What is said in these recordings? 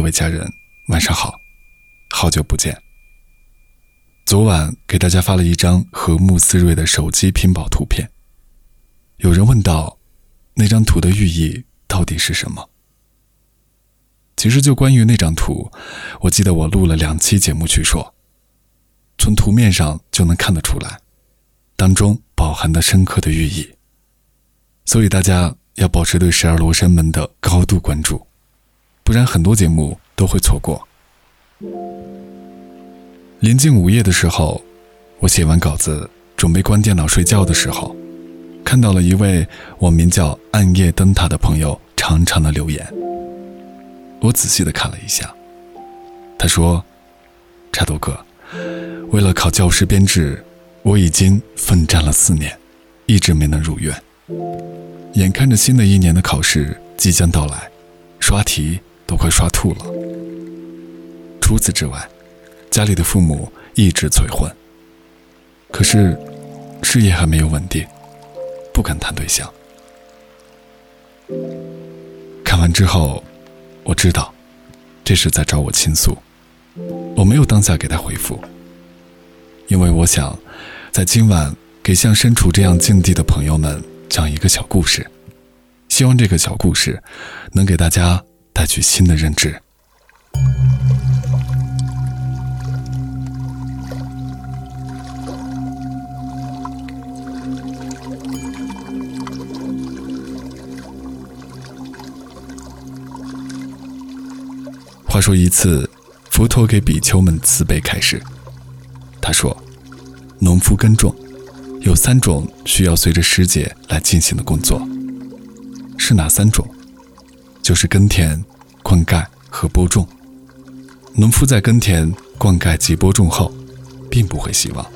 各位家人，晚上好，好久不见。昨晚给大家发了一张和穆思睿的手机屏保图片，有人问到，那张图的寓意到底是什么？其实就关于那张图，我记得我录了两期节目去说，从图面上就能看得出来，当中饱含的深刻的寓意。所以大家要保持对十二罗生门的高度关注。不然很多节目都会错过。临近午夜的时候，我写完稿子准备关电脑睡觉的时候，看到了一位我名叫“暗夜灯塔”的朋友长长的留言。我仔细的看了一下，他说：“插头哥，为了考教师编制，我已经奋战了四年，一直没能如愿。眼看着新的一年的考试即将到来，刷题。”都快刷吐了。除此之外，家里的父母一直催婚，可是事业还没有稳定，不敢谈对象。看完之后，我知道这是在找我倾诉，我没有当下给他回复，因为我想在今晚给像身处这样境地的朋友们讲一个小故事，希望这个小故事能给大家。带去新的认知。话说一次，佛陀给比丘们慈悲开示，他说：“农夫耕种有三种需要随着时节来进行的工作，是哪三种？”就是耕田、灌溉和播种。农夫在耕田、灌溉及播种后，并不会希望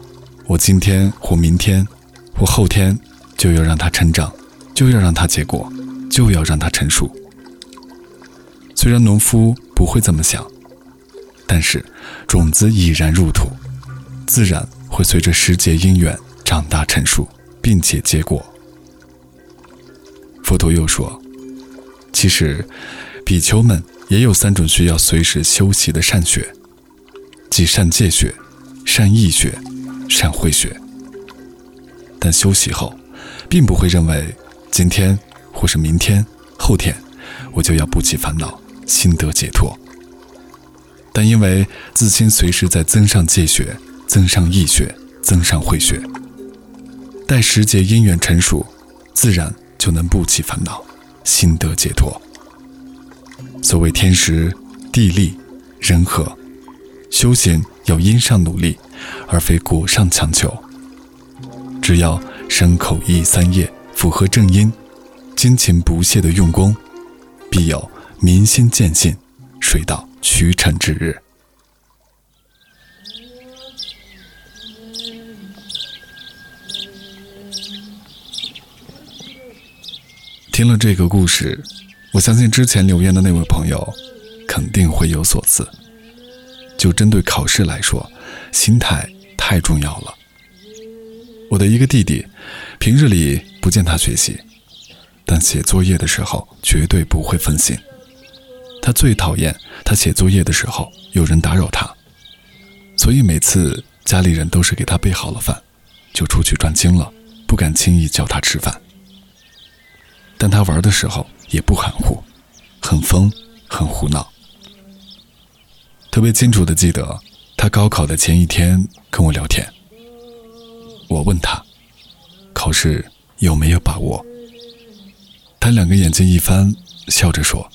我今天或明天或后天就要让它成长，就要让它结果，就要让它成熟。虽然农夫不会这么想，但是种子已然入土，自然会随着时节因缘长大成熟，并且结果。佛陀又说。其实，比丘们也有三种需要随时修习的善学，即善戒学、善意学、善慧学。但修习后，并不会认为今天或是明天、后天，我就要不起烦恼，心得解脱。但因为自心随时在增上戒学、增上意学、增上慧学，待时节因缘成熟，自然就能不起烦恼。心得解脱。所谓天时、地利、人和，修行要因上努力，而非果上强求。只要身口意三业符合正因，精勤不懈的用功，必有民心见性、水到渠成之日。听了这个故事，我相信之前留言的那位朋友肯定会有所思。就针对考试来说，心态太重要了。我的一个弟弟，平日里不见他学习，但写作业的时候绝对不会分心。他最讨厌他写作业的时候有人打扰他，所以每次家里人都是给他备好了饭，就出去转经了，不敢轻易叫他吃饭。但他玩的时候也不含糊，很疯，很胡闹。特别清楚的记得，他高考的前一天跟我聊天。我问他，考试有没有把握？他两个眼睛一翻，笑着说：“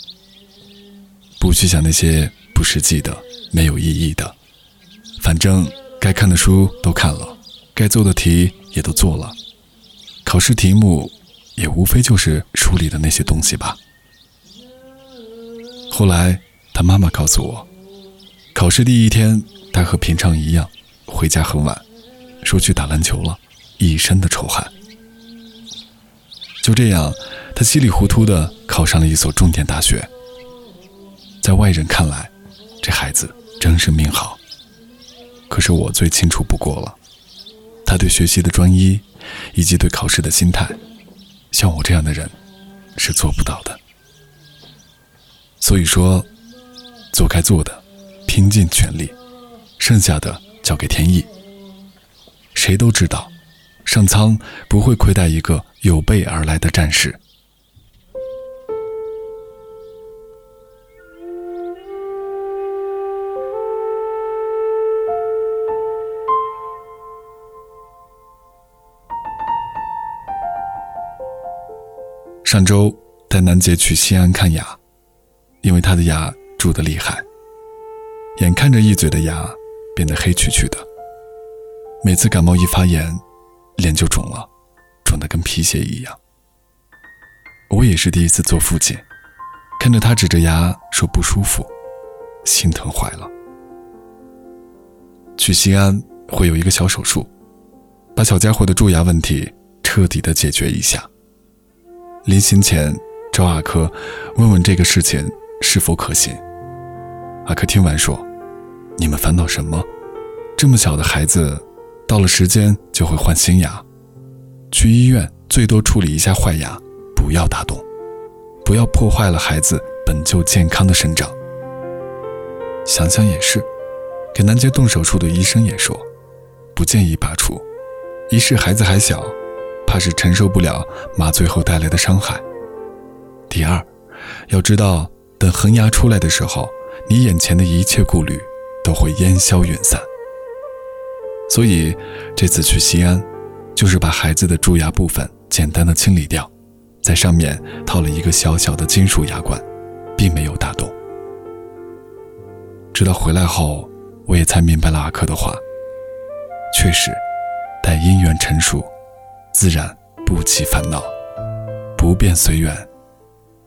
不去想那些不实际的、没有意义的，反正该看的书都看了，该做的题也都做了，考试题目。”也无非就是书里的那些东西吧。后来他妈妈告诉我，考试第一天，他和平常一样回家很晚，说去打篮球了，一身的臭汗。就这样，他稀里糊涂的考上了一所重点大学。在外人看来，这孩子真是命好。可是我最清楚不过了，他对学习的专一，以及对考试的心态。像我这样的人，是做不到的。所以说，做该做的，拼尽全力，剩下的交给天意。谁都知道，上苍不会亏待一个有备而来的战士。上周带南杰去西安看牙，因为他的牙蛀得厉害，眼看着一嘴的牙变得黑黢黢的，每次感冒一发炎，脸就肿了，肿得跟皮鞋一样。我也是第一次做父亲，看着他指着牙说不舒服，心疼坏了。去西安会有一个小手术，把小家伙的蛀牙问题彻底的解决一下。临行前，找阿珂问问这个事情是否可行。阿珂听完说：“你们烦恼什么？这么小的孩子，到了时间就会换新牙。去医院最多处理一下坏牙，不要打洞，不要破坏了孩子本就健康的生长。”想想也是，给南杰动手术的医生也说，不建议拔除，一是孩子还小。怕是承受不了麻醉后带来的伤害。第二，要知道，等恒牙出来的时候，你眼前的一切顾虑都会烟消云散。所以这次去西安，就是把孩子的蛀牙部分简单的清理掉，在上面套了一个小小的金属牙冠，并没有打洞。直到回来后，我也才明白了阿珂的话。确实，待姻缘成熟。自然不起烦恼，不变随缘，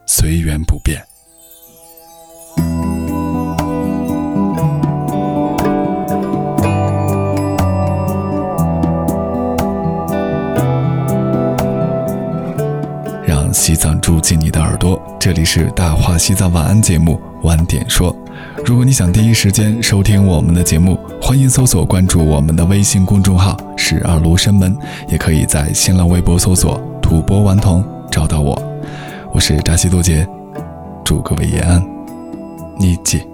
随缘不变。藏住进你的耳朵，这里是大话西藏晚安节目，晚点说。如果你想第一时间收听我们的节目，欢迎搜索关注我们的微信公众号“十二罗生门”，也可以在新浪微博搜索“吐蕃顽童”找到我。我是扎西多杰，祝各位延安，你姐。